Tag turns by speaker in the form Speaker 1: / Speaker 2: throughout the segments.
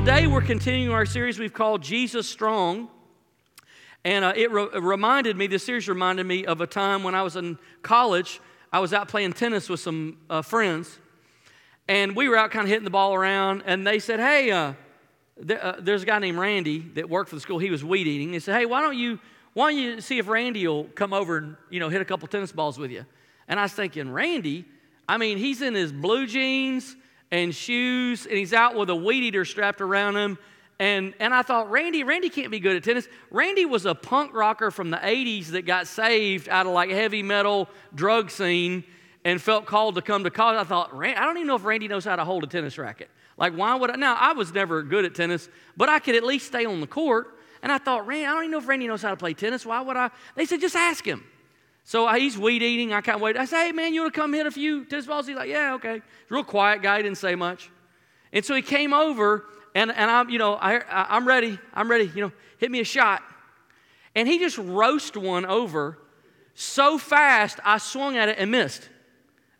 Speaker 1: today we're continuing our series we've called Jesus Strong. And uh, it, re- reminded me, this series reminded me of a time when I was in college. I was out playing tennis with some uh, friends. And we were out kind of hitting the ball around. And they said, Hey, uh, th- uh, there's a guy named Randy that worked for the school. He was weed eating. They said, Hey, why don't you, why don't you see if Randy will come over and, you know, hit a couple tennis balls with you? And I was thinking, Randy? I mean, he's in his blue jeans and shoes, and he's out with a weed eater strapped around him. And, and I thought, Randy, Randy can't be good at tennis. Randy was a punk rocker from the 80s that got saved out of like heavy metal drug scene and felt called to come to college. I thought, I don't even know if Randy knows how to hold a tennis racket. Like, why would I? Now, I was never good at tennis, but I could at least stay on the court. And I thought, Randy, I don't even know if Randy knows how to play tennis. Why would I? They said, just ask him. So he's weed eating. I can't wait. I say, hey, man, you want to come hit a few tennis balls? He's like, yeah, okay. Real quiet guy. He didn't say much. And so he came over, and, and I'm, you know, I, I'm ready. I'm ready. You know, hit me a shot. And he just roast one over so fast, I swung at it and missed.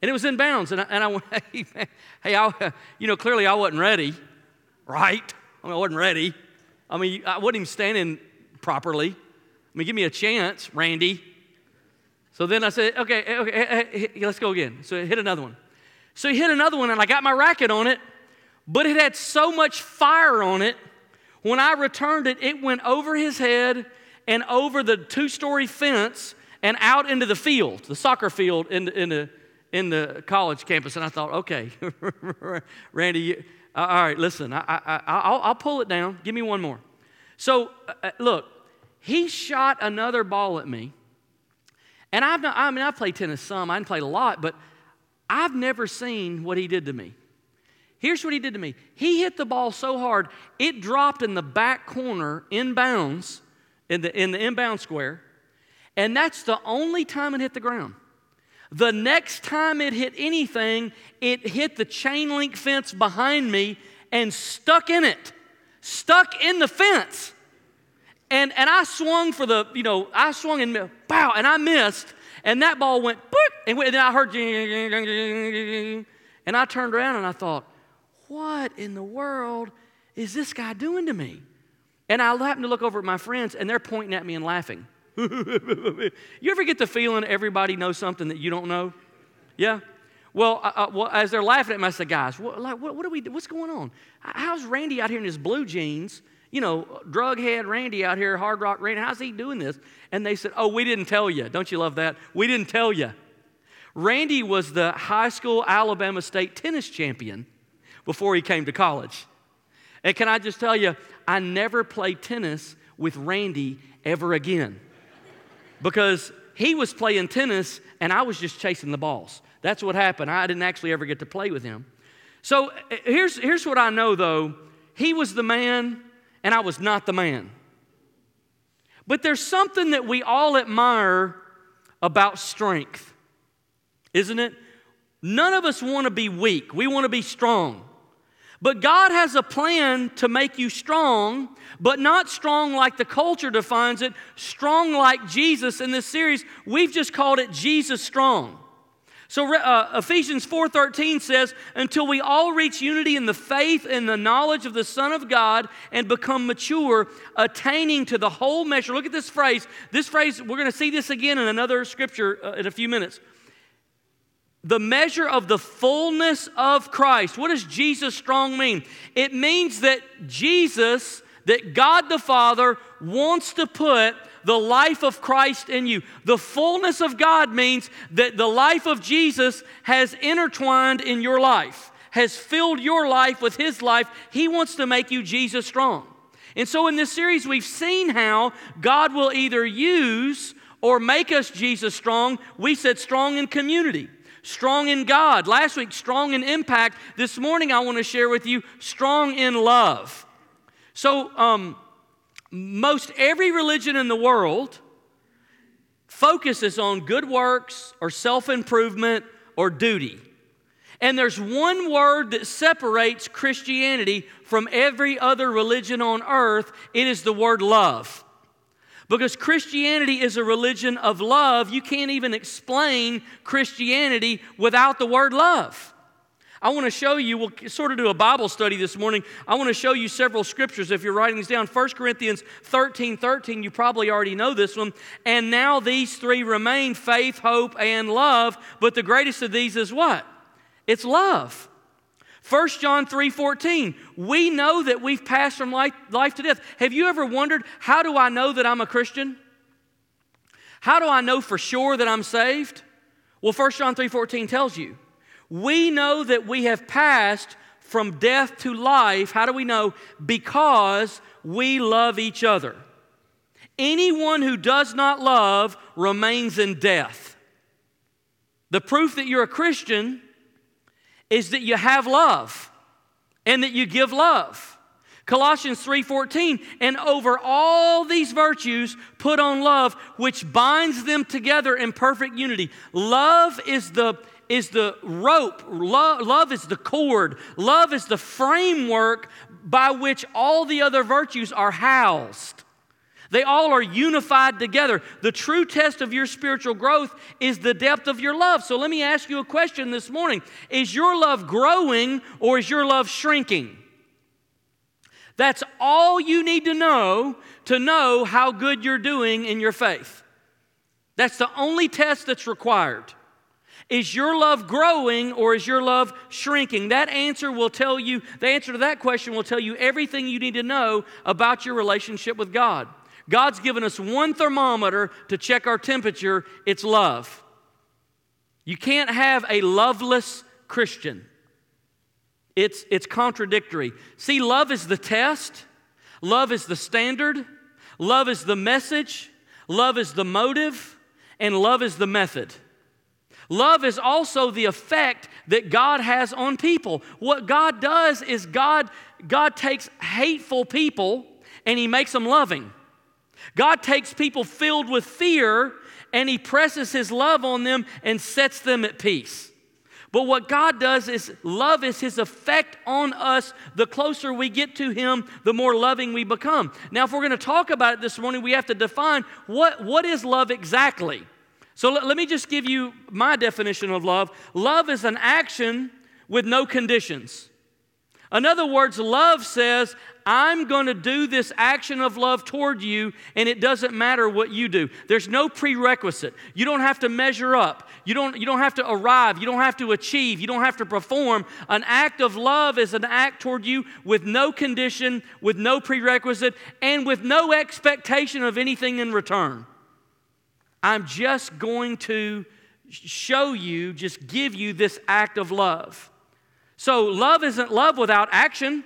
Speaker 1: And it was in bounds. And I, and I went, hey, man, hey I, you know, clearly I wasn't ready, right? I mean, I wasn't ready. I mean, I wasn't even standing properly. I mean, give me a chance, Randy. So then I said, okay, eh, okay, eh, eh, let's go again. So I hit another one. So he hit another one, and I got my racket on it, but it had so much fire on it. When I returned it, it went over his head and over the two story fence and out into the field, the soccer field in the, in the, in the college campus. And I thought, okay, Randy, all right, listen, I, I, will pull it down. Give me one more. So, uh, uh look, he shot another ball at me and I've not, I mean, I've played tennis some, I didn't play a lot, but I've never seen what he did to me. Here's what he did to me he hit the ball so hard, it dropped in the back corner, inbounds, in the, in the inbound square, and that's the only time it hit the ground. The next time it hit anything, it hit the chain link fence behind me and stuck in it, stuck in the fence. And, and I swung for the, you know, I swung and bow, and I missed. And that ball went, and, and then I heard, and I turned around and I thought, what in the world is this guy doing to me? And I happened to look over at my friends, and they're pointing at me and laughing. you ever get the feeling everybody knows something that you don't know? Yeah? Well, well as they're laughing at me, I said, guys, what, like, what, what are we, what's going on? How's Randy out here in his blue jeans you know, drug head Randy out here, hard rock Randy, how's he doing this? And they said, Oh, we didn't tell you. Don't you love that? We didn't tell you. Randy was the high school Alabama State tennis champion before he came to college. And can I just tell you, I never played tennis with Randy ever again because he was playing tennis and I was just chasing the balls. That's what happened. I didn't actually ever get to play with him. So eh, here's, here's what I know though he was the man and I was not the man. But there's something that we all admire about strength, isn't it? None of us want to be weak, we want to be strong. But God has a plan to make you strong, but not strong like the culture defines it, strong like Jesus. In this series, we've just called it Jesus Strong. So uh, Ephesians 4:13 says, "Until we all reach unity in the faith and the knowledge of the Son of God and become mature, attaining to the whole measure." Look at this phrase. This phrase, we're going to see this again in another scripture uh, in a few minutes. The measure of the fullness of Christ. What does Jesus strong mean? It means that Jesus, that God the Father wants to put the life of Christ in you. The fullness of God means that the life of Jesus has intertwined in your life, has filled your life with His life. He wants to make you Jesus strong. And so in this series, we've seen how God will either use or make us Jesus strong. We said strong in community strong in God. Last week, strong in impact. This morning, I want to share with you strong in love. So, um, most every religion in the world focuses on good works or self improvement or duty. And there's one word that separates Christianity from every other religion on earth it is the word love. Because Christianity is a religion of love, you can't even explain Christianity without the word love. I want to show you, we'll sort of do a Bible study this morning. I want to show you several scriptures if you're writing these down. 1 Corinthians 13 13, you probably already know this one. And now these three remain faith, hope, and love. But the greatest of these is what? It's love. 1 John 3 14, we know that we've passed from life, life to death. Have you ever wondered, how do I know that I'm a Christian? How do I know for sure that I'm saved? Well, 1 John 3 14 tells you we know that we have passed from death to life. How do we know? Because we love each other. Anyone who does not love remains in death. The proof that you're a Christian is that you have love and that you give love. Colossians 3:14 and over all these virtues put on love which binds them together in perfect unity. Love is the is the rope, love, love is the cord, love is the framework by which all the other virtues are housed. They all are unified together. The true test of your spiritual growth is the depth of your love. So let me ask you a question this morning Is your love growing or is your love shrinking? That's all you need to know to know how good you're doing in your faith. That's the only test that's required. Is your love growing or is your love shrinking? That answer will tell you, the answer to that question will tell you everything you need to know about your relationship with God. God's given us one thermometer to check our temperature it's love. You can't have a loveless Christian, it's, it's contradictory. See, love is the test, love is the standard, love is the message, love is the motive, and love is the method. Love is also the effect that God has on people. What God does is God, God takes hateful people and He makes them loving. God takes people filled with fear and He presses His love on them and sets them at peace. But what God does is love is His effect on us. The closer we get to Him, the more loving we become. Now, if we're going to talk about it this morning, we have to define what, what is love exactly. So let, let me just give you my definition of love love is an action with no conditions. In other words, love says, I'm going to do this action of love toward you, and it doesn't matter what you do. There's no prerequisite. You don't have to measure up. You don't, you don't have to arrive. You don't have to achieve. You don't have to perform. An act of love is an act toward you with no condition, with no prerequisite, and with no expectation of anything in return. I'm just going to show you, just give you this act of love. So, love isn't love without action.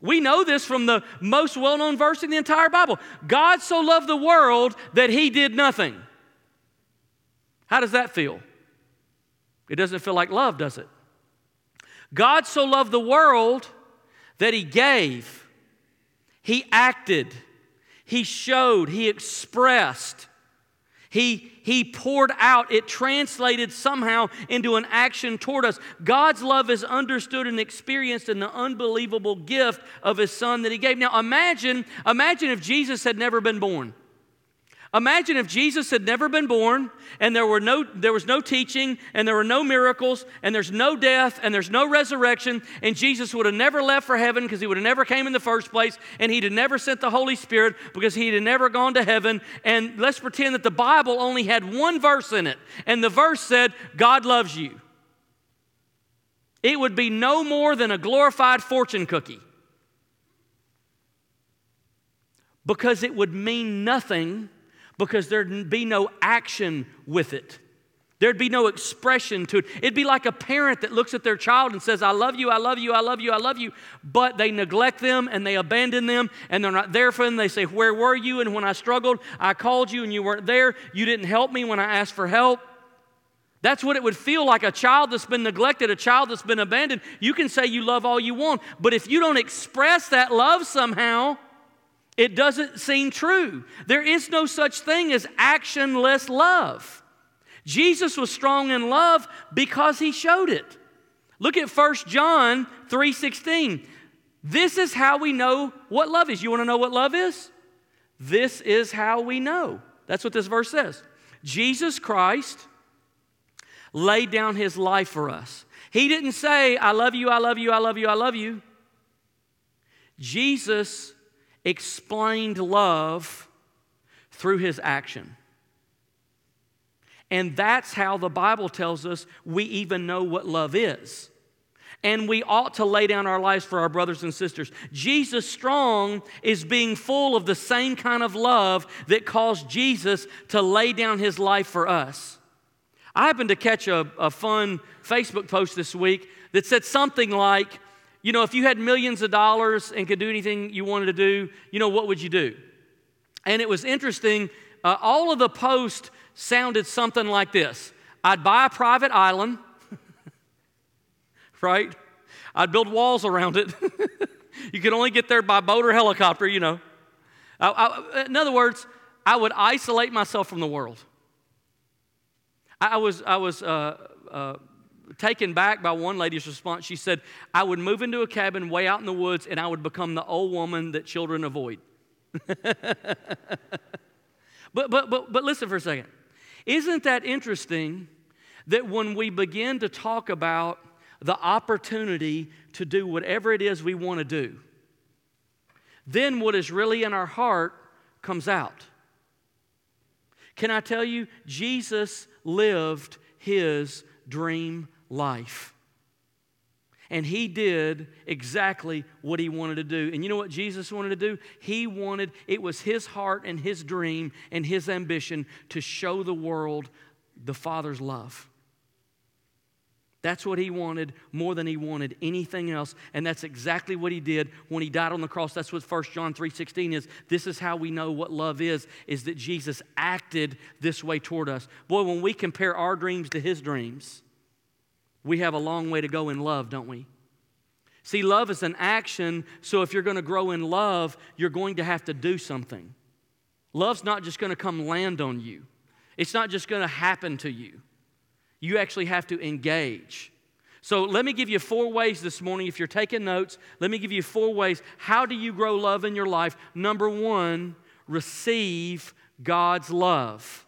Speaker 1: We know this from the most well known verse in the entire Bible. God so loved the world that he did nothing. How does that feel? It doesn't feel like love, does it? God so loved the world that he gave, he acted, he showed, he expressed. He, he poured out, it translated somehow into an action toward us. God's love is understood and experienced in the unbelievable gift of His Son that He gave. Now imagine, imagine if Jesus had never been born. Imagine if Jesus had never been born and there, were no, there was no teaching and there were no miracles and there's no death and there's no resurrection and Jesus would have never left for heaven because he would have never came in the first place and he'd have never sent the Holy Spirit because he'd have never gone to heaven. And let's pretend that the Bible only had one verse in it and the verse said, God loves you. It would be no more than a glorified fortune cookie because it would mean nothing because there'd be no action with it. There'd be no expression to it. It'd be like a parent that looks at their child and says, I love you, I love you, I love you, I love you, but they neglect them and they abandon them and they're not there for them. They say, Where were you? And when I struggled, I called you and you weren't there. You didn't help me when I asked for help. That's what it would feel like a child that's been neglected, a child that's been abandoned. You can say you love all you want, but if you don't express that love somehow, it doesn't seem true. There is no such thing as actionless love. Jesus was strong in love because he showed it. Look at 1 John 3:16. This is how we know what love is. You want to know what love is? This is how we know. That's what this verse says. Jesus Christ laid down his life for us. He didn't say, I love you, I love you, I love you, I love you. Jesus explained love through his action. And that's how the Bible tells us we even know what love is. And we ought to lay down our lives for our brothers and sisters. Jesus strong is being full of the same kind of love that caused Jesus to lay down his life for us. I happened to catch a, a fun Facebook post this week that said something like, you know, if you had millions of dollars and could do anything you wanted to do, you know, what would you do? And it was interesting. Uh, all of the posts sounded something like this I'd buy a private island, right? I'd build walls around it. you could only get there by boat or helicopter, you know. I, I, in other words, I would isolate myself from the world. I was, I was uh, uh, taken back by one lady's response. She said, I would move into a cabin way out in the woods and I would become the old woman that children avoid. but, but, but, but listen for a second. Isn't that interesting that when we begin to talk about the opportunity to do whatever it is we want to do, then what is really in our heart comes out? Can I tell you, Jesus lived his dream life. And he did exactly what he wanted to do. And you know what Jesus wanted to do? He wanted, it was his heart and his dream and his ambition to show the world the Father's love. That's what he wanted more than he wanted anything else. And that's exactly what he did when he died on the cross. That's what 1 John 3:16 is. This is how we know what love is, is that Jesus acted this way toward us. Boy, when we compare our dreams to his dreams, we have a long way to go in love, don't we? See, love is an action, so if you're going to grow in love, you're going to have to do something. Love's not just going to come land on you. It's not just going to happen to you. You actually have to engage. So let me give you four ways this morning. If you're taking notes, let me give you four ways. How do you grow love in your life? Number one, receive God's love.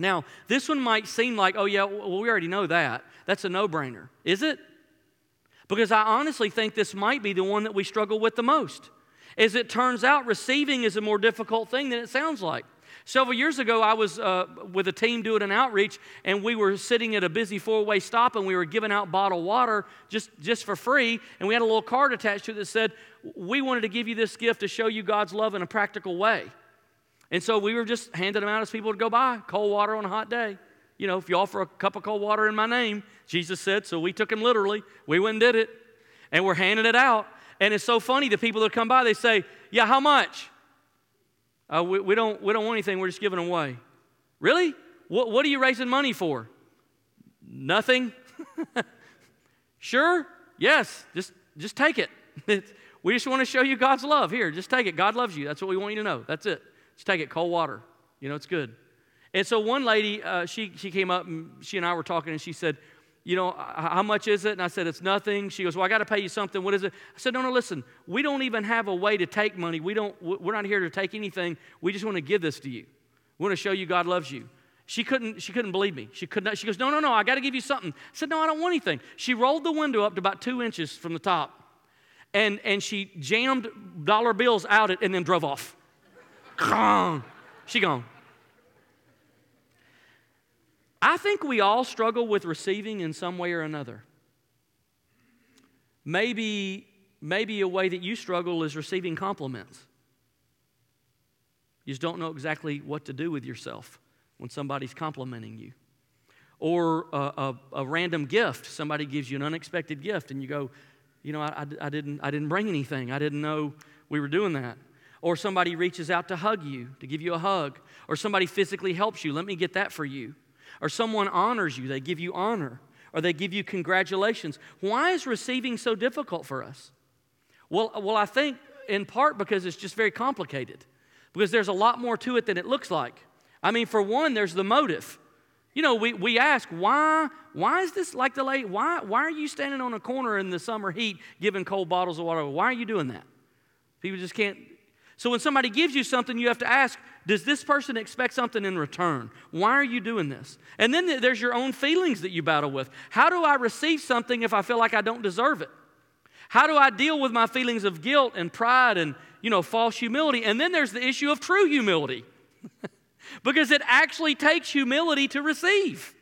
Speaker 1: Now, this one might seem like, oh, yeah, well, we already know that. That's a no brainer. Is it? Because I honestly think this might be the one that we struggle with the most. As it turns out, receiving is a more difficult thing than it sounds like. Several years ago, I was uh, with a team doing an outreach, and we were sitting at a busy four way stop, and we were giving out bottled water just, just for free. And we had a little card attached to it that said, We wanted to give you this gift to show you God's love in a practical way. And so we were just handing them out as people would go by, cold water on a hot day. You know, if you offer a cup of cold water in my name, Jesus said, so we took him literally. We went and did it, and we're handing it out. And it's so funny, the people that come by, they say, Yeah, how much? Uh, we, we, don't, we don't want anything, we're just giving away. Really? What, what are you raising money for? Nothing? sure? Yes, just, just take it. we just want to show you God's love. Here, just take it. God loves you. That's what we want you to know. That's it. Just take it. Cold water. You know, it's good. And so one lady, uh, she, she came up and she and I were talking and she said, you know, how much is it? And I said, it's nothing. She goes, well, I got to pay you something. What is it? I said, no, no, listen, we don't even have a way to take money. We don't, we're not here to take anything. We just want to give this to you. We want to show you God loves you. She couldn't, she couldn't believe me. She could not, she goes, no, no, no, I got to give you something. I said, no, I don't want anything. She rolled the window up to about two inches from the top. And, and she jammed dollar bills out it and then drove off. She gone. I think we all struggle with receiving in some way or another. Maybe, maybe a way that you struggle is receiving compliments. You just don't know exactly what to do with yourself when somebody's complimenting you. Or a, a, a random gift. Somebody gives you an unexpected gift, and you go, You know, I, I, I, didn't, I didn't bring anything. I didn't know we were doing that. Or somebody reaches out to hug you, to give you a hug. Or somebody physically helps you. Let me get that for you or someone honors you, they give you honor, or they give you congratulations. Why is receiving so difficult for us? Well, well, I think in part because it's just very complicated, because there's a lot more to it than it looks like. I mean, for one, there's the motive. You know, we, we ask, why, why is this like the late, why, why are you standing on a corner in the summer heat giving cold bottles of water? Why are you doing that? People just can't. So when somebody gives you something, you have to ask, does this person expect something in return? Why are you doing this? And then there's your own feelings that you battle with. How do I receive something if I feel like I don't deserve it? How do I deal with my feelings of guilt and pride and, you know, false humility? And then there's the issue of true humility. because it actually takes humility to receive.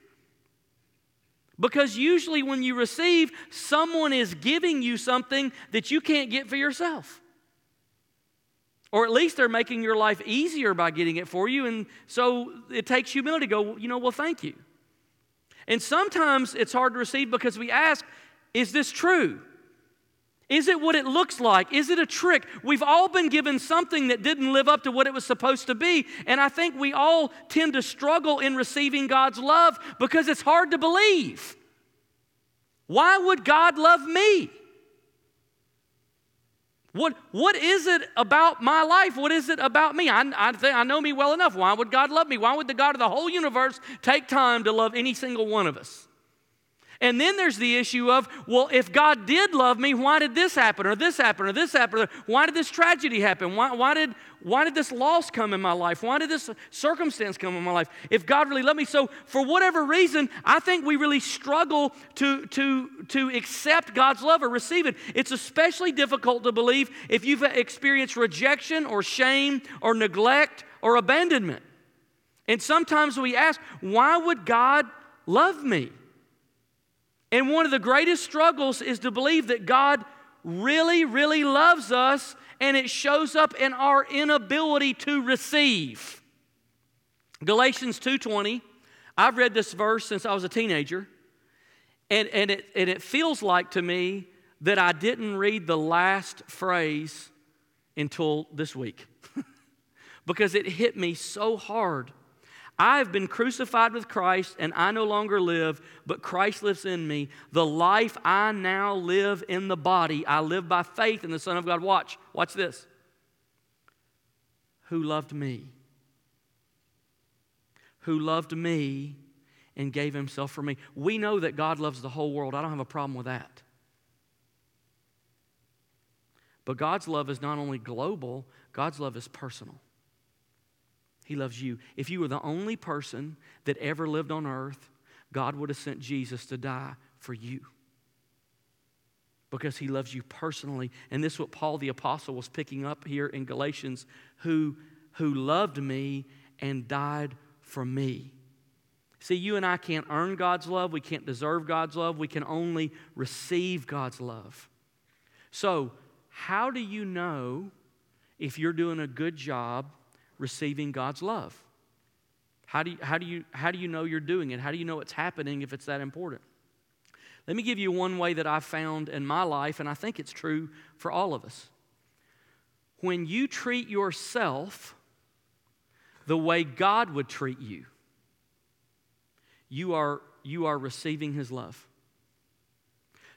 Speaker 1: Because usually when you receive, someone is giving you something that you can't get for yourself. Or at least they're making your life easier by getting it for you. And so it takes humility to go, you know, well, thank you. And sometimes it's hard to receive because we ask, is this true? Is it what it looks like? Is it a trick? We've all been given something that didn't live up to what it was supposed to be. And I think we all tend to struggle in receiving God's love because it's hard to believe. Why would God love me? What, what is it about my life? What is it about me? I, I, think I know me well enough. Why would God love me? Why would the God of the whole universe take time to love any single one of us? And then there's the issue of, well, if God did love me, why did this happen or this happen or this happen? Why did this tragedy happen? Why, why, did, why did this loss come in my life? Why did this circumstance come in my life? If God really loved me. So, for whatever reason, I think we really struggle to, to, to accept God's love or receive it. It's especially difficult to believe if you've experienced rejection or shame or neglect or abandonment. And sometimes we ask, why would God love me? And one of the greatest struggles is to believe that God really, really loves us and it shows up in our inability to receive. Galatians 2:20. I've read this verse since I was a teenager. And, and, it, and it feels like to me that I didn't read the last phrase until this week because it hit me so hard. I have been crucified with Christ, and I no longer live, but Christ lives in me. The life I now live in the body, I live by faith in the Son of God. Watch, watch this. Who loved me? Who loved me and gave himself for me. We know that God loves the whole world. I don't have a problem with that. But God's love is not only global, God's love is personal. He loves you. If you were the only person that ever lived on earth, God would have sent Jesus to die for you because he loves you personally. And this is what Paul the Apostle was picking up here in Galatians who, who loved me and died for me. See, you and I can't earn God's love. We can't deserve God's love. We can only receive God's love. So, how do you know if you're doing a good job receiving God's love? How do, you, how, do you, how do you know you're doing it? How do you know it's happening if it's that important? Let me give you one way that I've found in my life, and I think it's true for all of us. When you treat yourself the way God would treat you, you are, you are receiving His love.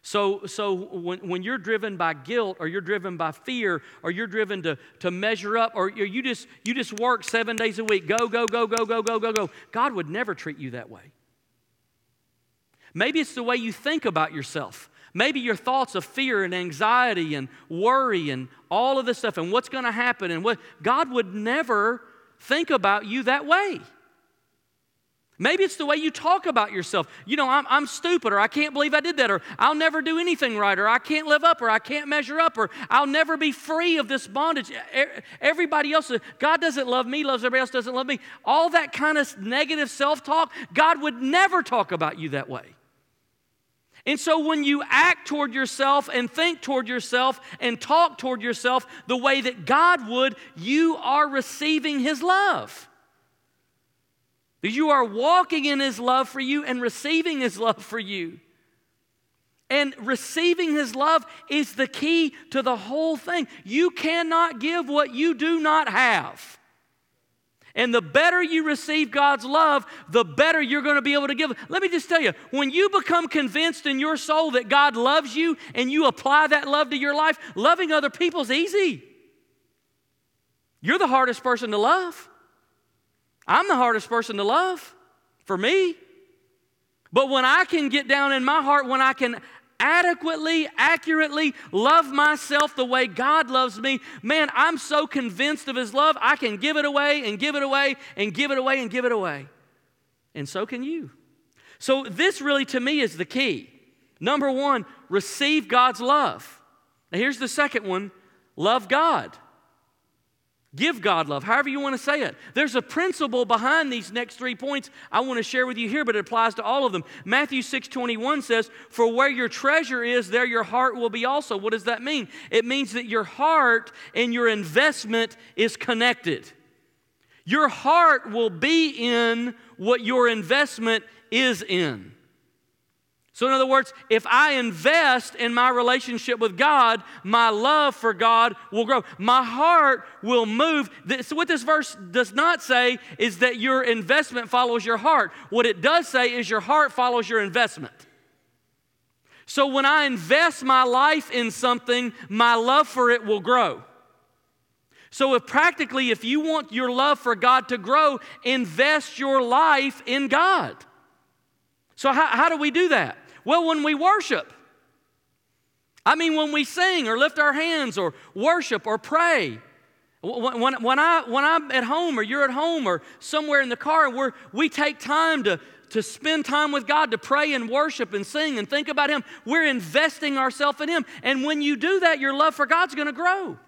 Speaker 1: So, so when, when you're driven by guilt or you're driven by fear or you're driven to, to measure up or you just, you just work seven days a week, go, go, go, go, go, go, go, go, God would never treat you that way. Maybe it's the way you think about yourself. Maybe your thoughts of fear and anxiety and worry and all of this stuff and what's going to happen and what God would never think about you that way. Maybe it's the way you talk about yourself. You know, I'm, I'm stupid, or I can't believe I did that, or I'll never do anything right, or I can't live up, or I can't measure up, or I'll never be free of this bondage. Everybody else, uh, God doesn't love me, loves everybody else, doesn't love me. All that kind of negative self talk, God would never talk about you that way. And so when you act toward yourself and think toward yourself and talk toward yourself the way that God would, you are receiving His love. You are walking in His love for you and receiving His love for you. And receiving His love is the key to the whole thing. You cannot give what you do not have. And the better you receive God's love, the better you're going to be able to give. Let me just tell you when you become convinced in your soul that God loves you and you apply that love to your life, loving other people is easy. You're the hardest person to love. I'm the hardest person to love for me. But when I can get down in my heart, when I can adequately, accurately love myself the way God loves me, man, I'm so convinced of His love, I can give it away and give it away and give it away and give it away. And so can you. So, this really to me is the key. Number one, receive God's love. Now, here's the second one love God. Give God love, however you want to say it. There's a principle behind these next three points I want to share with you here, but it applies to all of them. Matthew 6 21 says, For where your treasure is, there your heart will be also. What does that mean? It means that your heart and your investment is connected. Your heart will be in what your investment is in. So, in other words, if I invest in my relationship with God, my love for God will grow. My heart will move. So, what this verse does not say is that your investment follows your heart. What it does say is your heart follows your investment. So, when I invest my life in something, my love for it will grow. So, if practically, if you want your love for God to grow, invest your life in God. So, how, how do we do that? Well, when we worship. I mean, when we sing or lift our hands or worship or pray. When, when, I, when I'm at home or you're at home or somewhere in the car, we we take time to, to spend time with God, to pray and worship and sing and think about Him. We're investing ourselves in Him. And when you do that, your love for God's going to grow.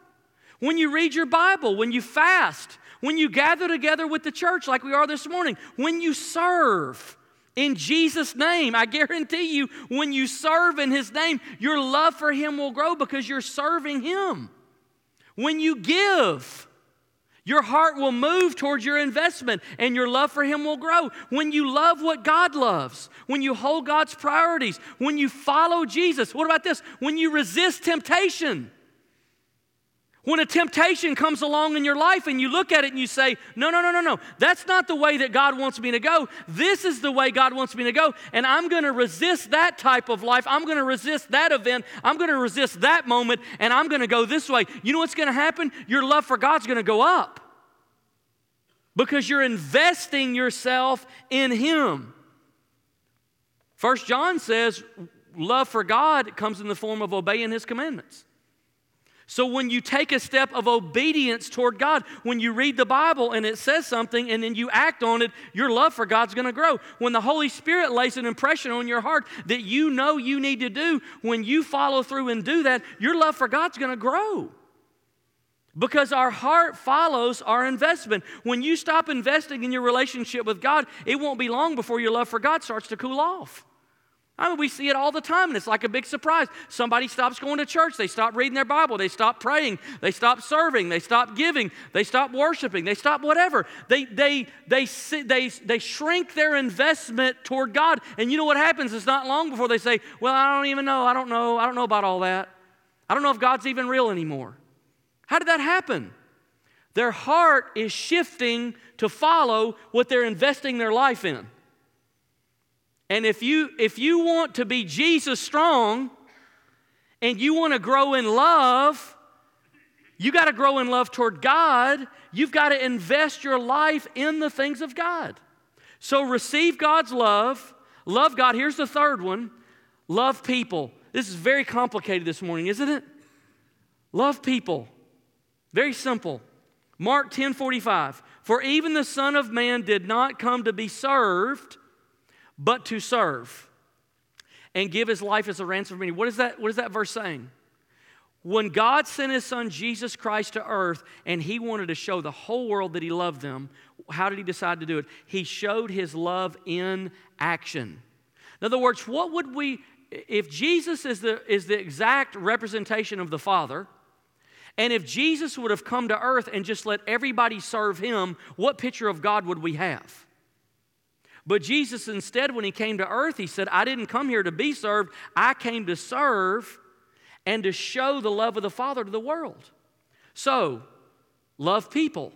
Speaker 1: When you read your Bible, when you fast, when you gather together with the church like we are this morning, when you serve, in Jesus' name, I guarantee you, when you serve in His name, your love for Him will grow because you're serving Him. When you give, your heart will move towards your investment and your love for Him will grow. When you love what God loves, when you hold God's priorities, when you follow Jesus. What about this? When you resist temptation. When a temptation comes along in your life and you look at it and you say, No, no, no, no, no, that's not the way that God wants me to go. This is the way God wants me to go. And I'm going to resist that type of life. I'm going to resist that event. I'm going to resist that moment. And I'm going to go this way. You know what's going to happen? Your love for God's going to go up because you're investing yourself in Him. First John says, Love for God comes in the form of obeying His commandments. So when you take a step of obedience toward God, when you read the Bible and it says something and then you act on it, your love for God's going to grow. When the Holy Spirit lays an impression on your heart that you know you need to do, when you follow through and do that, your love for God's going to grow. Because our heart follows our investment. When you stop investing in your relationship with God, it won't be long before your love for God starts to cool off. I mean, we see it all the time, and it's like a big surprise. Somebody stops going to church, they stop reading their Bible, they stop praying, they stop serving, they stop giving, they stop worshiping, they stop whatever. They, they, they, they, they shrink their investment toward God. And you know what happens? It's not long before they say, Well, I don't even know, I don't know, I don't know about all that. I don't know if God's even real anymore. How did that happen? Their heart is shifting to follow what they're investing their life in. And if you if you want to be Jesus strong and you want to grow in love, you got to grow in love toward God. You've got to invest your life in the things of God. So receive God's love, love God. Here's the third one love people. This is very complicated this morning, isn't it? Love people. Very simple. Mark 10 45. For even the Son of Man did not come to be served but to serve and give his life as a ransom for many. What is that, what is that verse saying? When God sent his son Jesus Christ to earth and he wanted to show the whole world that he loved them, how did he decide to do it? He showed his love in action. In other words, what would we, if Jesus is the, is the exact representation of the Father, and if Jesus would have come to earth and just let everybody serve him, what picture of God would we have? But Jesus, instead, when he came to earth, he said, I didn't come here to be served, I came to serve and to show the love of the Father to the world. So, love people.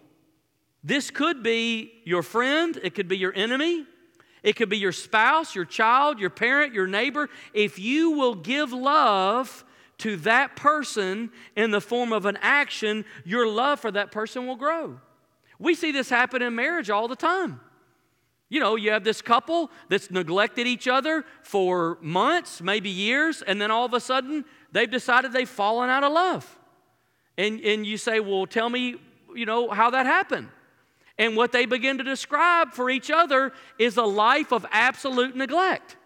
Speaker 1: This could be your friend, it could be your enemy, it could be your spouse, your child, your parent, your neighbor. If you will give love to that person in the form of an action, your love for that person will grow. We see this happen in marriage all the time. You know, you have this couple that's neglected each other for months, maybe years, and then all of a sudden they've decided they've fallen out of love. And, and you say, Well, tell me, you know, how that happened. And what they begin to describe for each other is a life of absolute neglect.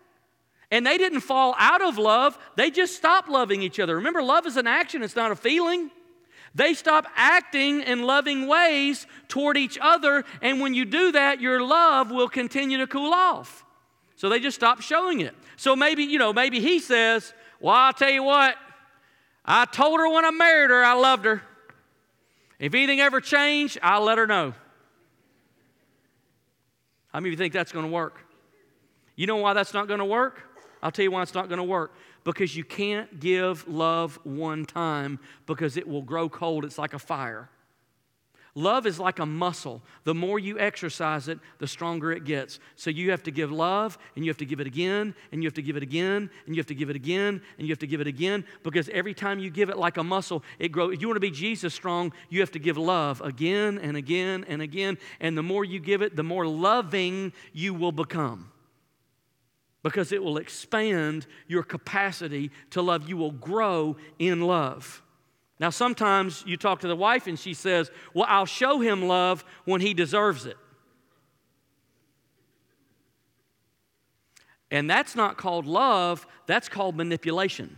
Speaker 1: And they didn't fall out of love, they just stopped loving each other. Remember, love is an action, it's not a feeling. They stop acting in loving ways toward each other, and when you do that, your love will continue to cool off. So they just stop showing it. So maybe, you know, maybe he says, Well, I'll tell you what, I told her when I married her I loved her. If anything ever changed, I'll let her know. How many of you think that's going to work? You know why that's not going to work? I'll tell you why it's not going to work. Because you can't give love one time because it will grow cold. It's like a fire. Love is like a muscle. The more you exercise it, the stronger it gets. So you have to give love, and you have to give it again, and you have to give it again, and you have to give it again, and you have to give it again, because every time you give it like a muscle, it grows. If you want to be Jesus strong, you have to give love again and again and again. And the more you give it, the more loving you will become because it will expand your capacity to love. You will grow in love. Now, sometimes you talk to the wife and she says, Well, I'll show him love when he deserves it. And that's not called love, that's called manipulation.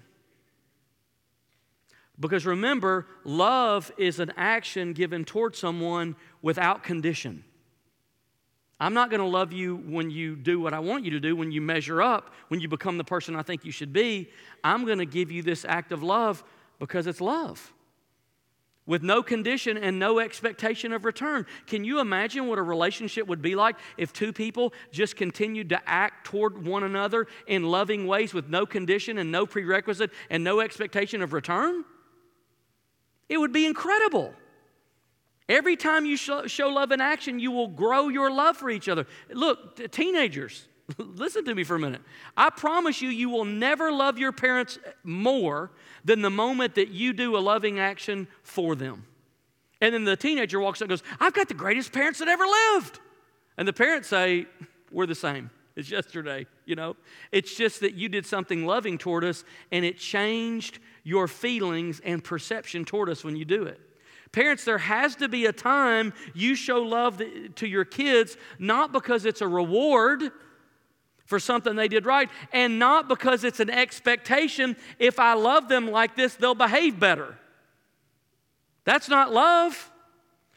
Speaker 1: Because remember, love is an action given toward someone without condition. I'm not going to love you when you do what I want you to do, when you measure up, when you become the person I think you should be. I'm going to give you this act of love because it's love with no condition and no expectation of return. Can you imagine what a relationship would be like if two people just continued to act toward one another in loving ways with no condition and no prerequisite and no expectation of return? It would be incredible. Every time you show love in action, you will grow your love for each other. Look, teenagers, listen to me for a minute. I promise you, you will never love your parents more than the moment that you do a loving action for them. And then the teenager walks up and goes, I've got the greatest parents that ever lived. And the parents say, We're the same. It's yesterday, you know? It's just that you did something loving toward us and it changed your feelings and perception toward us when you do it. Parents, there has to be a time you show love to your kids, not because it's a reward for something they did right, and not because it's an expectation if I love them like this, they'll behave better. That's not love.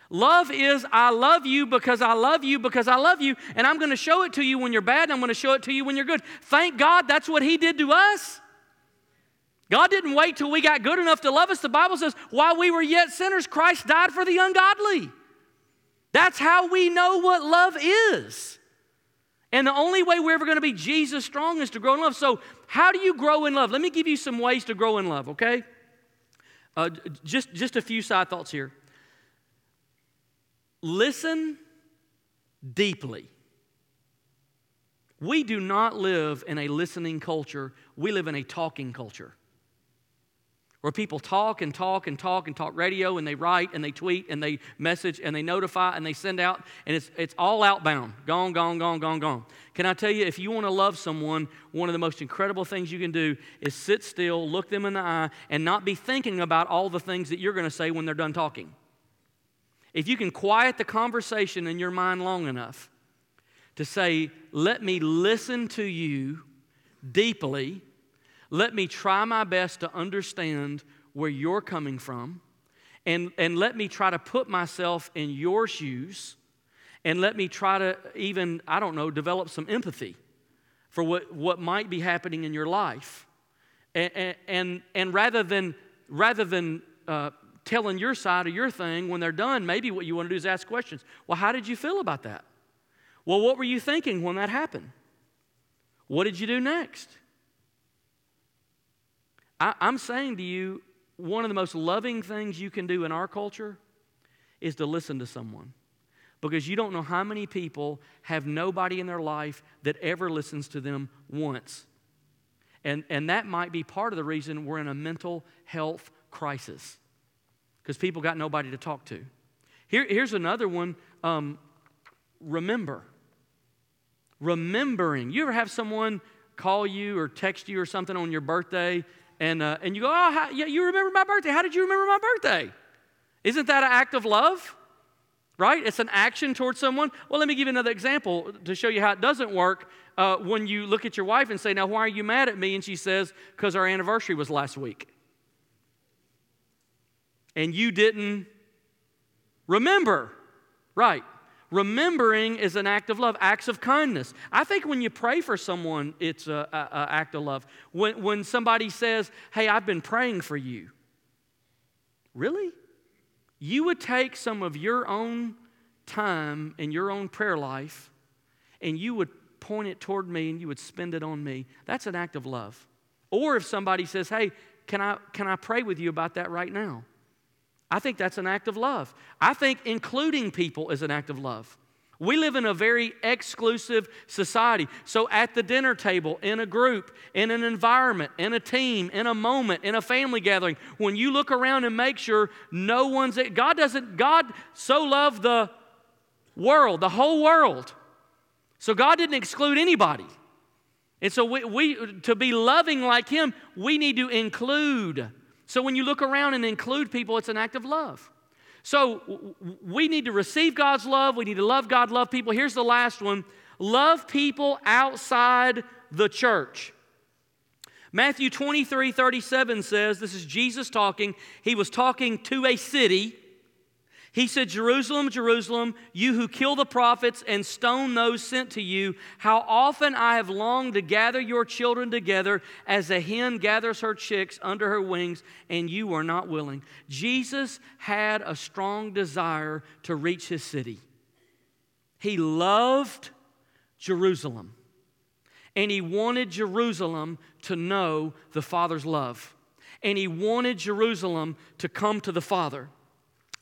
Speaker 1: Love is I love you because I love you because I love you, and I'm going to show it to you when you're bad, and I'm going to show it to you when you're good. Thank God that's what He did to us. God didn't wait till we got good enough to love us. The Bible says, while we were yet sinners, Christ died for the ungodly. That's how we know what love is. And the only way we're ever going to be Jesus strong is to grow in love. So, how do you grow in love? Let me give you some ways to grow in love, okay? Uh, just, just a few side thoughts here. Listen deeply. We do not live in a listening culture, we live in a talking culture where people talk and talk and talk and talk radio and they write and they tweet and they message and they notify and they send out and it's, it's all outbound. Gone gone gone gone gone. Can i tell you if you want to love someone one of the most incredible things you can do is sit still look them in the eye and not be thinking about all the things that you're going to say when they're done talking. If you can quiet the conversation in your mind long enough to say let me listen to you deeply let me try my best to understand where you're coming from, and, and let me try to put myself in your shoes, and let me try to even, I don't know, develop some empathy for what, what might be happening in your life. And, and, and rather than, rather than uh, telling your side of your thing when they're done, maybe what you want to do is ask questions. Well, how did you feel about that? Well, what were you thinking when that happened? What did you do next? I, I'm saying to you, one of the most loving things you can do in our culture is to listen to someone. Because you don't know how many people have nobody in their life that ever listens to them once. And, and that might be part of the reason we're in a mental health crisis, because people got nobody to talk to. Here, here's another one um, remember. Remembering. You ever have someone call you or text you or something on your birthday and, uh, and you go, oh, how, yeah, you remember my birthday. How did you remember my birthday? Isn't that an act of love? Right? It's an action towards someone. Well, let me give you another example to show you how it doesn't work. Uh, when you look at your wife and say, Now, why are you mad at me? And she says, Because our anniversary was last week. And you didn't remember. Right. Remembering is an act of love, acts of kindness. I think when you pray for someone, it's an act of love. When, when somebody says, Hey, I've been praying for you. Really? You would take some of your own time and your own prayer life and you would point it toward me and you would spend it on me. That's an act of love. Or if somebody says, Hey, can I, can I pray with you about that right now? I think that's an act of love. I think including people is an act of love. We live in a very exclusive society. So, at the dinner table, in a group, in an environment, in a team, in a moment, in a family gathering, when you look around and make sure no one's, God doesn't, God so loved the world, the whole world. So, God didn't exclude anybody. And so, we, we to be loving like Him, we need to include so when you look around and include people, it's an act of love. So we need to receive God's love. We need to love God, love people. Here's the last one love people outside the church. Matthew 23 37 says, This is Jesus talking. He was talking to a city. He said, Jerusalem, Jerusalem, you who kill the prophets and stone those sent to you, how often I have longed to gather your children together as a hen gathers her chicks under her wings, and you were not willing. Jesus had a strong desire to reach his city. He loved Jerusalem, and he wanted Jerusalem to know the Father's love, and he wanted Jerusalem to come to the Father.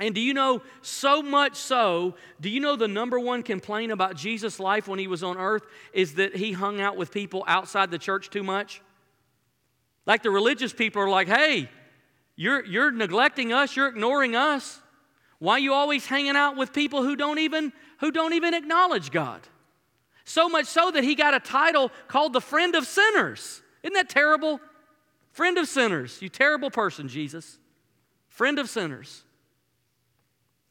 Speaker 1: And do you know, so much so, do you know the number one complaint about Jesus' life when he was on earth is that he hung out with people outside the church too much? Like the religious people are like, hey, you're, you're neglecting us, you're ignoring us. Why are you always hanging out with people who don't even who don't even acknowledge God? So much so that he got a title called the friend of sinners. Isn't that terrible? Friend of sinners. You terrible person, Jesus. Friend of sinners.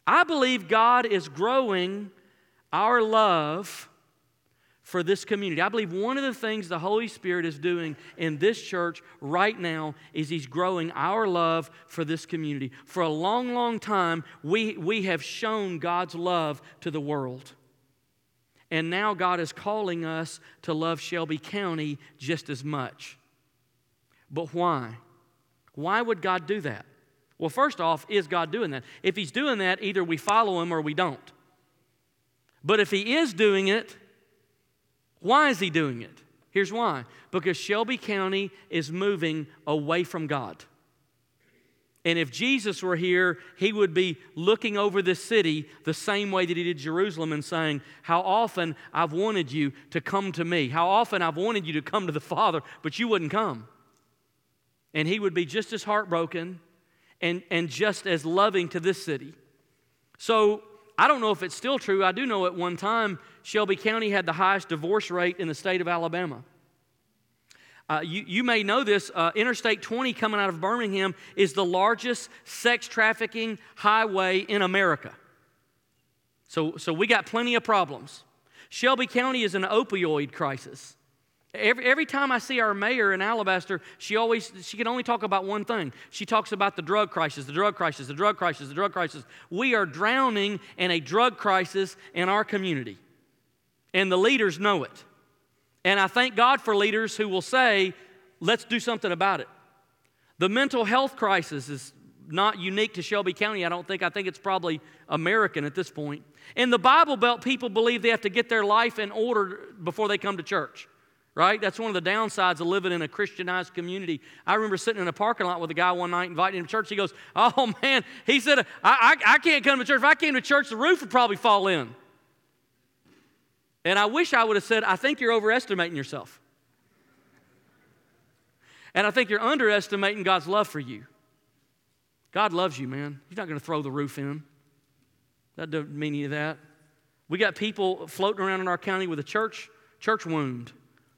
Speaker 1: I believe God is growing our love for this community. I believe one of the things the Holy Spirit is doing in this church right now is He's growing our love for this community. For a long, long time, we, we have shown God's love to the world. And now God is calling us to love Shelby County just as much. But why? Why would God do that? Well, first off, is God doing that? If He's doing that, either we follow Him or we don't. But if He is doing it, why is He doing it? Here's why because Shelby County is moving away from God. And if Jesus were here, he would be looking over this city the same way that he did Jerusalem and saying, How often I've wanted you to come to me. How often I've wanted you to come to the Father, but you wouldn't come. And he would be just as heartbroken and, and just as loving to this city. So I don't know if it's still true. I do know at one time Shelby County had the highest divorce rate in the state of Alabama. Uh, you, you, may know this. Uh, Interstate 20 coming out of Birmingham is the largest sex trafficking highway in America. So, so we got plenty of problems. Shelby County is an opioid crisis. Every, every time I see our mayor in Alabaster, she always she can only talk about one thing. She talks about the drug crisis, the drug crisis, the drug crisis, the drug crisis. We are drowning in a drug crisis in our community. And the leaders know it. And I thank God for leaders who will say, let's do something about it. The mental health crisis is not unique to Shelby County, I don't think. I think it's probably American at this point. In the Bible Belt, people believe they have to get their life in order before they come to church right? That's one of the downsides of living in a Christianized community. I remember sitting in a parking lot with a guy one night, inviting him to church. He goes, Oh man, he said, I, I, I can't come to church. If I came to church, the roof would probably fall in. And I wish I would have said, I think you're overestimating yourself. And I think you're underestimating God's love for you. God loves you, man. He's not going to throw the roof in. That doesn't mean any of that. We got people floating around in our county with a church church wound,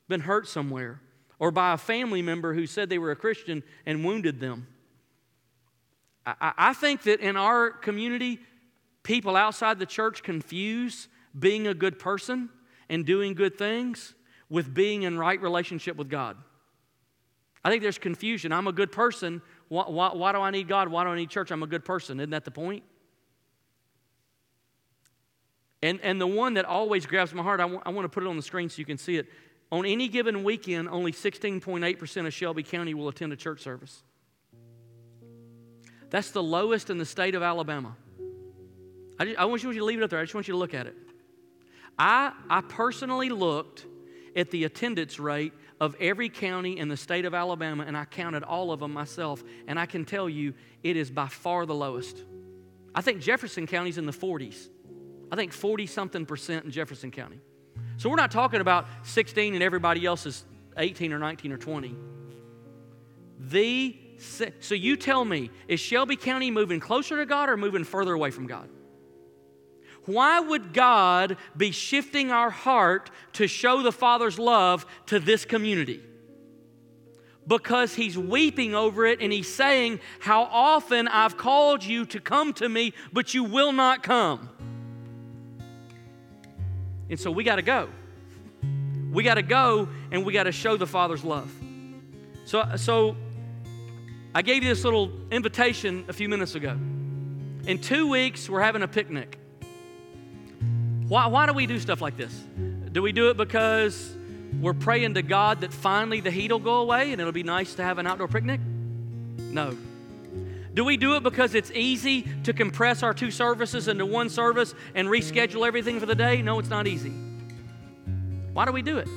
Speaker 1: been hurt somewhere, or by a family member who said they were a Christian and wounded them. I, I think that in our community, people outside the church confuse being a good person and doing good things with being in right relationship with God. I think there's confusion. I'm a good person. Why, why, why, do I need God? Why do I need church? I'm a good person. Isn't that the point? And, and the one that always grabs my heart, I, w- I want to put it on the screen so you can see it. On any given weekend, only 16.8% of Shelby County will attend a church service. That's the lowest in the state of Alabama. I, just, I want you to leave it up there. I just want you to look at it. I, I personally looked at the attendance rate of every county in the state of Alabama, and I counted all of them myself, and I can tell you it is by far the lowest. I think Jefferson County's in the 40s. I think 40 something percent in Jefferson County. So we're not talking about 16 and everybody else is 18 or 19 or 20. The so you tell me, is Shelby County moving closer to God or moving further away from God? Why would God be shifting our heart to show the Father's love to this community? Because He's weeping over it and He's saying, How often I've called you to come to me, but you will not come. And so we got to go. We got to go and we got to show the Father's love. So, so I gave you this little invitation a few minutes ago. In two weeks, we're having a picnic. Why, why do we do stuff like this? Do we do it because we're praying to God that finally the heat will go away and it'll be nice to have an outdoor picnic? No. Do we do it because it's easy to compress our two services into one service and reschedule everything for the day? No, it's not easy. Why do we do it?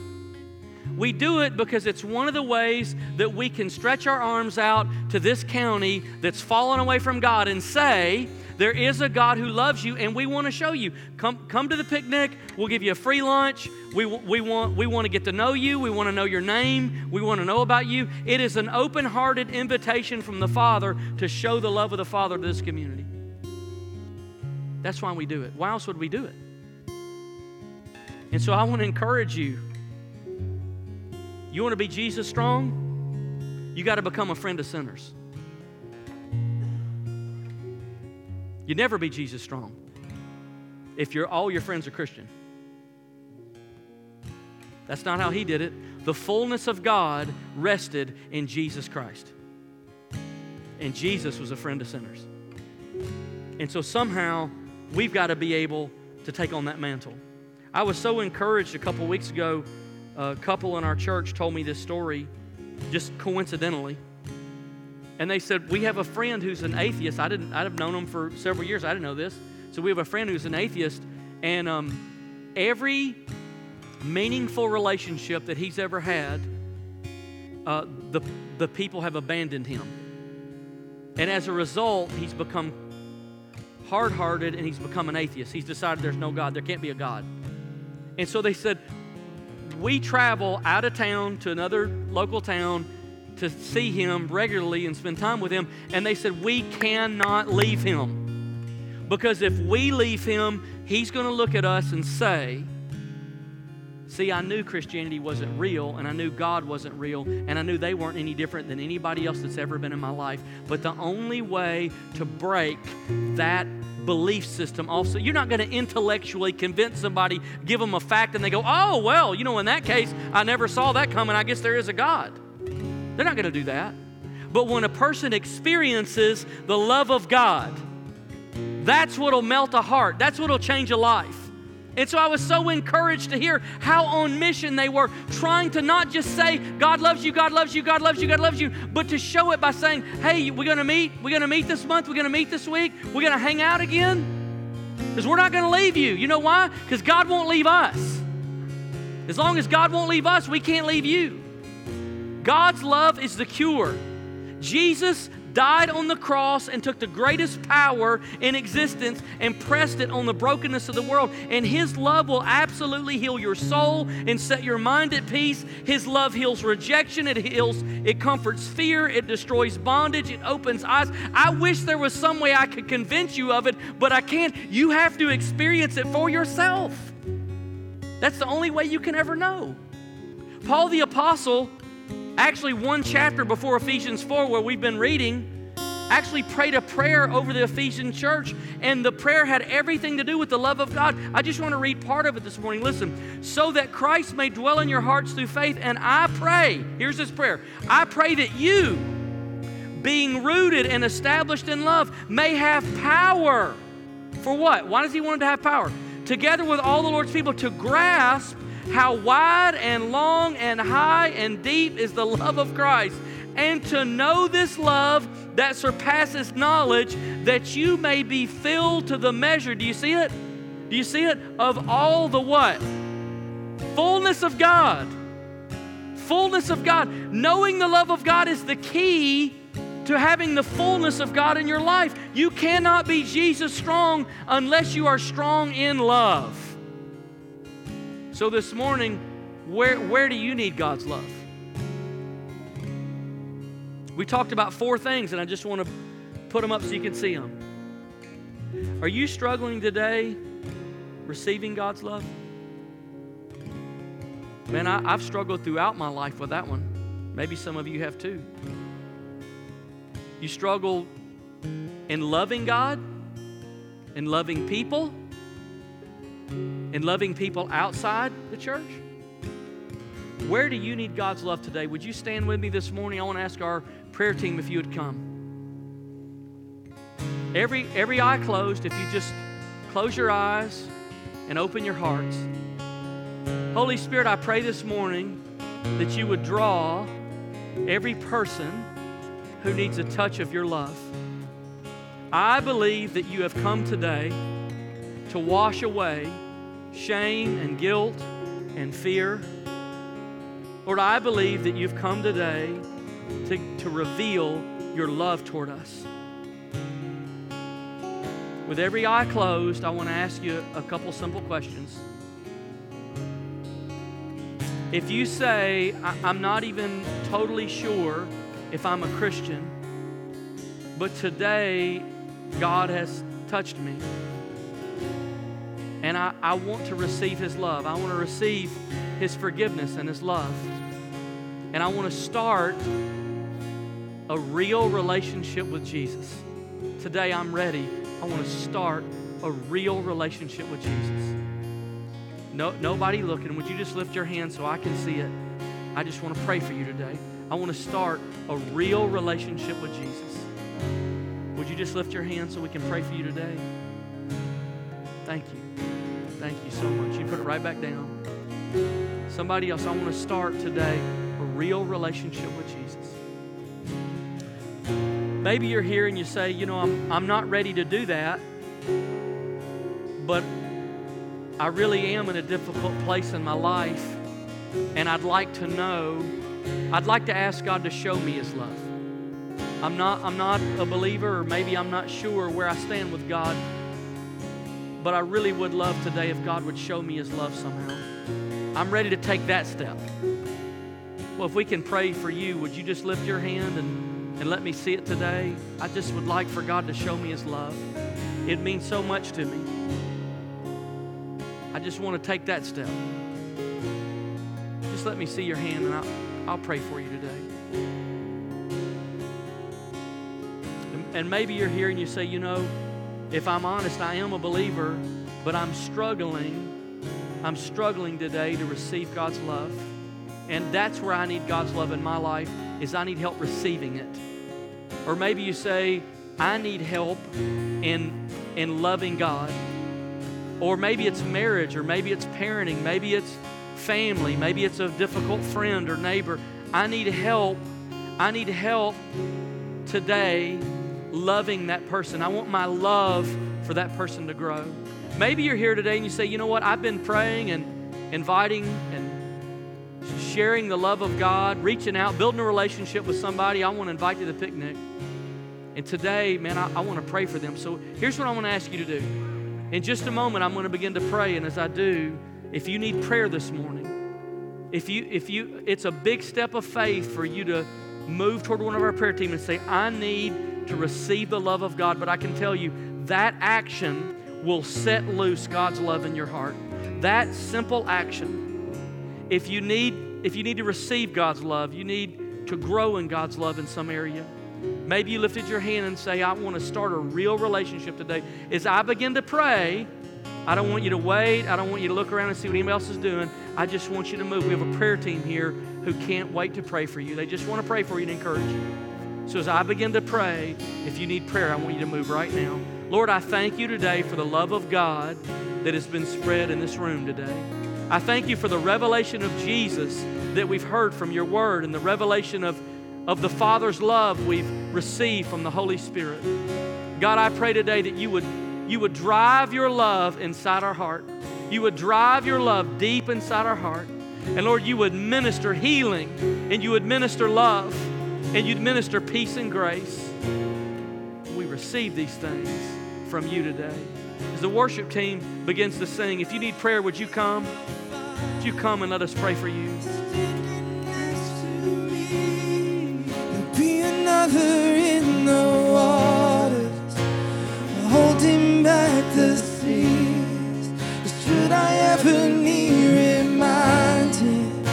Speaker 1: We do it because it's one of the ways that we can stretch our arms out to this county that's fallen away from God and say, there is a God who loves you, and we want to show you. Come, come to the picnic. We'll give you a free lunch. We, we, want, we want to get to know you. We want to know your name. We want to know about you. It is an open hearted invitation from the Father to show the love of the Father to this community. That's why we do it. Why else would we do it? And so I want to encourage you. You want to be Jesus strong? You got to become a friend of sinners. You'd never be Jesus strong if you're, all your friends are Christian. That's not how he did it. The fullness of God rested in Jesus Christ. And Jesus was a friend of sinners. And so somehow we've got to be able to take on that mantle. I was so encouraged a couple weeks ago. A couple in our church told me this story just coincidentally. And they said, We have a friend who's an atheist. I didn't, I'd have known him for several years. I didn't know this. So we have a friend who's an atheist, and um, every meaningful relationship that he's ever had, uh, the, the people have abandoned him. And as a result, he's become hard hearted and he's become an atheist. He's decided there's no God, there can't be a God. And so they said, We travel out of town to another local town to see him regularly and spend time with him. And they said, We cannot leave him. Because if we leave him, he's going to look at us and say, See, I knew Christianity wasn't real, and I knew God wasn't real, and I knew they weren't any different than anybody else that's ever been in my life. But the only way to break that belief system also, you're not going to intellectually convince somebody, give them a fact, and they go, Oh, well, you know, in that case, I never saw that coming. I guess there is a God. They're not going to do that. But when a person experiences the love of God, that's what'll melt a heart. That's what'll change a life. And so I was so encouraged to hear how on mission they were, trying to not just say, God loves you, God loves you, God loves you, God loves you, but to show it by saying, hey, we're going to meet. We're going to meet this month. We're going to meet this week. We're going to hang out again. Because we're not going to leave you. You know why? Because God won't leave us. As long as God won't leave us, we can't leave you. God's love is the cure. Jesus died on the cross and took the greatest power in existence and pressed it on the brokenness of the world. And His love will absolutely heal your soul and set your mind at peace. His love heals rejection, it heals, it comforts fear, it destroys bondage, it opens eyes. I wish there was some way I could convince you of it, but I can't. You have to experience it for yourself. That's the only way you can ever know. Paul the Apostle, actually, one chapter before Ephesians 4, where we've been reading, actually prayed a prayer over the Ephesian church, and the prayer had everything to do with the love of God. I just want to read part of it this morning. Listen, so that Christ may dwell in your hearts through faith, and I pray, here's this prayer I pray that you, being rooted and established in love, may have power. For what? Why does he want to have power? Together with all the Lord's people to grasp how wide and long and high and deep is the love of Christ, and to know this love that surpasses knowledge, that you may be filled to the measure. Do you see it? Do you see it? Of all the what? Fullness of God. Fullness of God. Knowing the love of God is the key to having the fullness of God in your life. You cannot be Jesus strong unless you are strong in love. So this morning, where, where do you need God's love? We talked about four things, and I just want to put them up so you can see them. Are you struggling today receiving God's love? Man, I, have struggled throughout my life with that one. Maybe some of you have too. You struggle in loving God, in loving people, in loving people outside the church. Where do you need God's love today? Would you stand with me this morning? I want to ask our prayer team if you would come. Every, every eye closed, if you just close your eyes and open your hearts. Holy Spirit, I pray this morning that you would draw every person who needs a touch of your love. I believe that you have come today to wash away shame and guilt and fear. Lord, I believe that you've come today to, to reveal your love toward us. With every eye closed, I want to ask you a couple simple questions. If you say, I'm not even totally sure if I'm a Christian, but today God has touched me, and I, I want to receive His love, I want to receive His forgiveness and His love, and I want to start a real relationship with Jesus. Today I'm ready. I want to start a real relationship with Jesus. No, nobody looking. Would you just lift your hand so I can see it? I just want to pray for you today. I want to start a real relationship with Jesus. Would you just lift your hand so we can pray for you today? Thank you. Thank you so much. You put it right back down. Somebody else, I want to start today a real relationship with Jesus. Maybe you're here and you say, you know, I'm, I'm not ready to do that, but I really am in a difficult place in my life, and I'd like to know, I'd like to ask God to show me His love. I'm not, I'm not a believer, or maybe I'm not sure where I stand with God, but I really would love today if God would show me His love somehow. I'm ready to take that step. Well, if we can pray for you, would you just lift your hand and and let me see it today. I just would like for God to show me His love. It means so much to me. I just want to take that step. Just let me see your hand and I'll, I'll pray for you today. And, maybe you're here and you say, you know, if I'm honest, I am a believer, but I'm struggling. I'm struggling today to receive God's love. And that's where I need God's love in my life is I need help receiving it. Or maybe you say, I need help in, in loving God. Or maybe it's marriage, or maybe it's parenting, maybe it's family, maybe it's a difficult friend or neighbor. I need help. I need help today loving that person. I want my love for that person to grow. Maybe you're here today and you say, you know what, I've been praying and inviting and sharing the love of God, reaching out, building a relationship with somebody, I want to invite you to the picnic. And today, man, I, I want to pray for them. So here's what I want to ask you to do. In just a moment, I'm going to begin to pray. And as I do, if you need prayer this morning, if you, if you, it's a big step of faith for you to move toward one of our prayer team and say, I need to receive the love of God. But I can tell you that action will set loose God's love in your heart that simple action, if you need if you need to receive God's love, you need to grow in God's love in some area. Maybe you lifted your hand and say, I want to start a real relationship today. As I begin to pray, I don't want you to wait. I don't want you to look around and see what anybody else is doing. I just want you to move. We have a prayer team here who can't wait to pray for you. They just want to pray for you and encourage you. So as I begin to pray, if you need prayer, I want you to move right now. Lord, I thank you today for the love of God that has been spread in this room today. I thank you for the revelation of Jesus that we've heard from your word and the revelation of, of the Father's love we've received from the Holy Spirit. God, I pray today that you would, you would drive your love inside our heart. You would drive your love deep inside our heart. And Lord, you would minister healing and you would minister love and you'd minister peace and grace. We receive these things from you today. As the worship team begins to sing, if you need prayer, would you come? Would you come and let us pray for you?
Speaker 2: Be another in the waters, holding back the seas. Should I ever need reminding,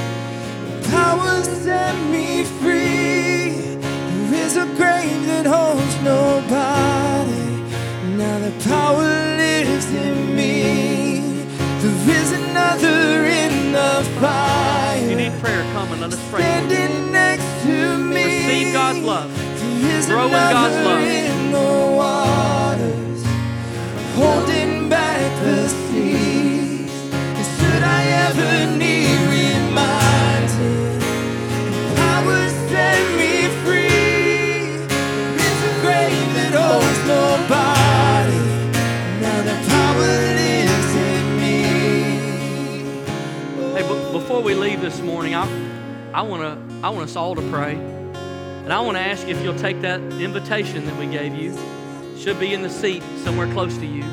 Speaker 2: power set me free. Power lives in me. There is another in the fire.
Speaker 1: If you need prayer, come and let us pray.
Speaker 2: Standing next to me.
Speaker 1: Receive God's love. Grow in God's love.
Speaker 2: in the waters, holding back the seas. And should I ever need
Speaker 1: before we leave this morning, I, I want to I want us all to pray. And I want to ask if you'll take that invitation that we gave you. Should be in the seat somewhere close to you.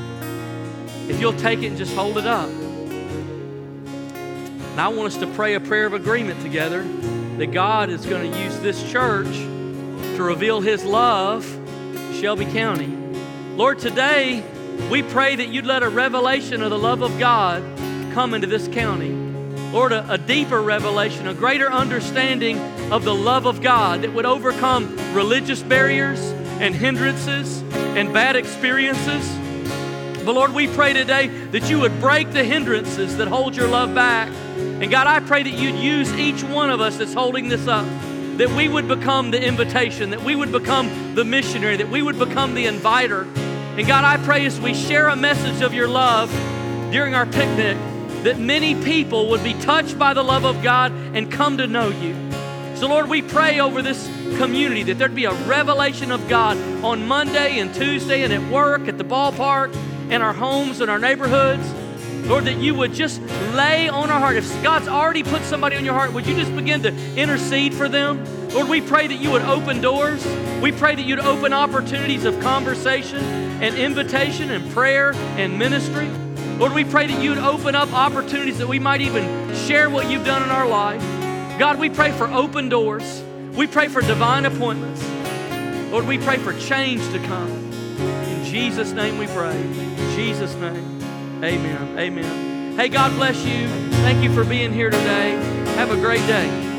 Speaker 1: If you'll take it and just hold it up. And I want us to pray a prayer of agreement together that God is going to use this church to reveal His love to Shelby County. Lord, today we pray that you'd let a revelation of the love of God come into this county. Lord, a, a deeper revelation, a greater understanding of the love of God that would overcome religious barriers and hindrances and bad experiences. But Lord, we pray today that you would break the hindrances that hold your love back. And God, I pray that you'd use each one of us that's holding this up, that we would become the invitation, that we would become the missionary, that we would become the inviter. And God, I pray as we share a message of your love during our picnic, that many people would be touched by the love of God and come to know you. So, Lord, we pray over this community that there'd be a revelation of God on Monday and Tuesday and at work, at the ballpark, in our homes and our neighborhoods. Lord, that you would just lay on our heart. If God's already put somebody on your heart, would you just begin to intercede for them? Lord, we pray that you would open doors. We pray that you'd open opportunities of conversation and invitation and prayer and ministry. Lord, we pray that you would open up opportunities that we might even share what you've done in our life. God, we pray for open doors. We pray for divine appointments. Lord, we pray for change to come. In Jesus' name we pray. In Jesus' name. Amen. Amen. Hey, God bless you. Thank you for being here today. Have a great day.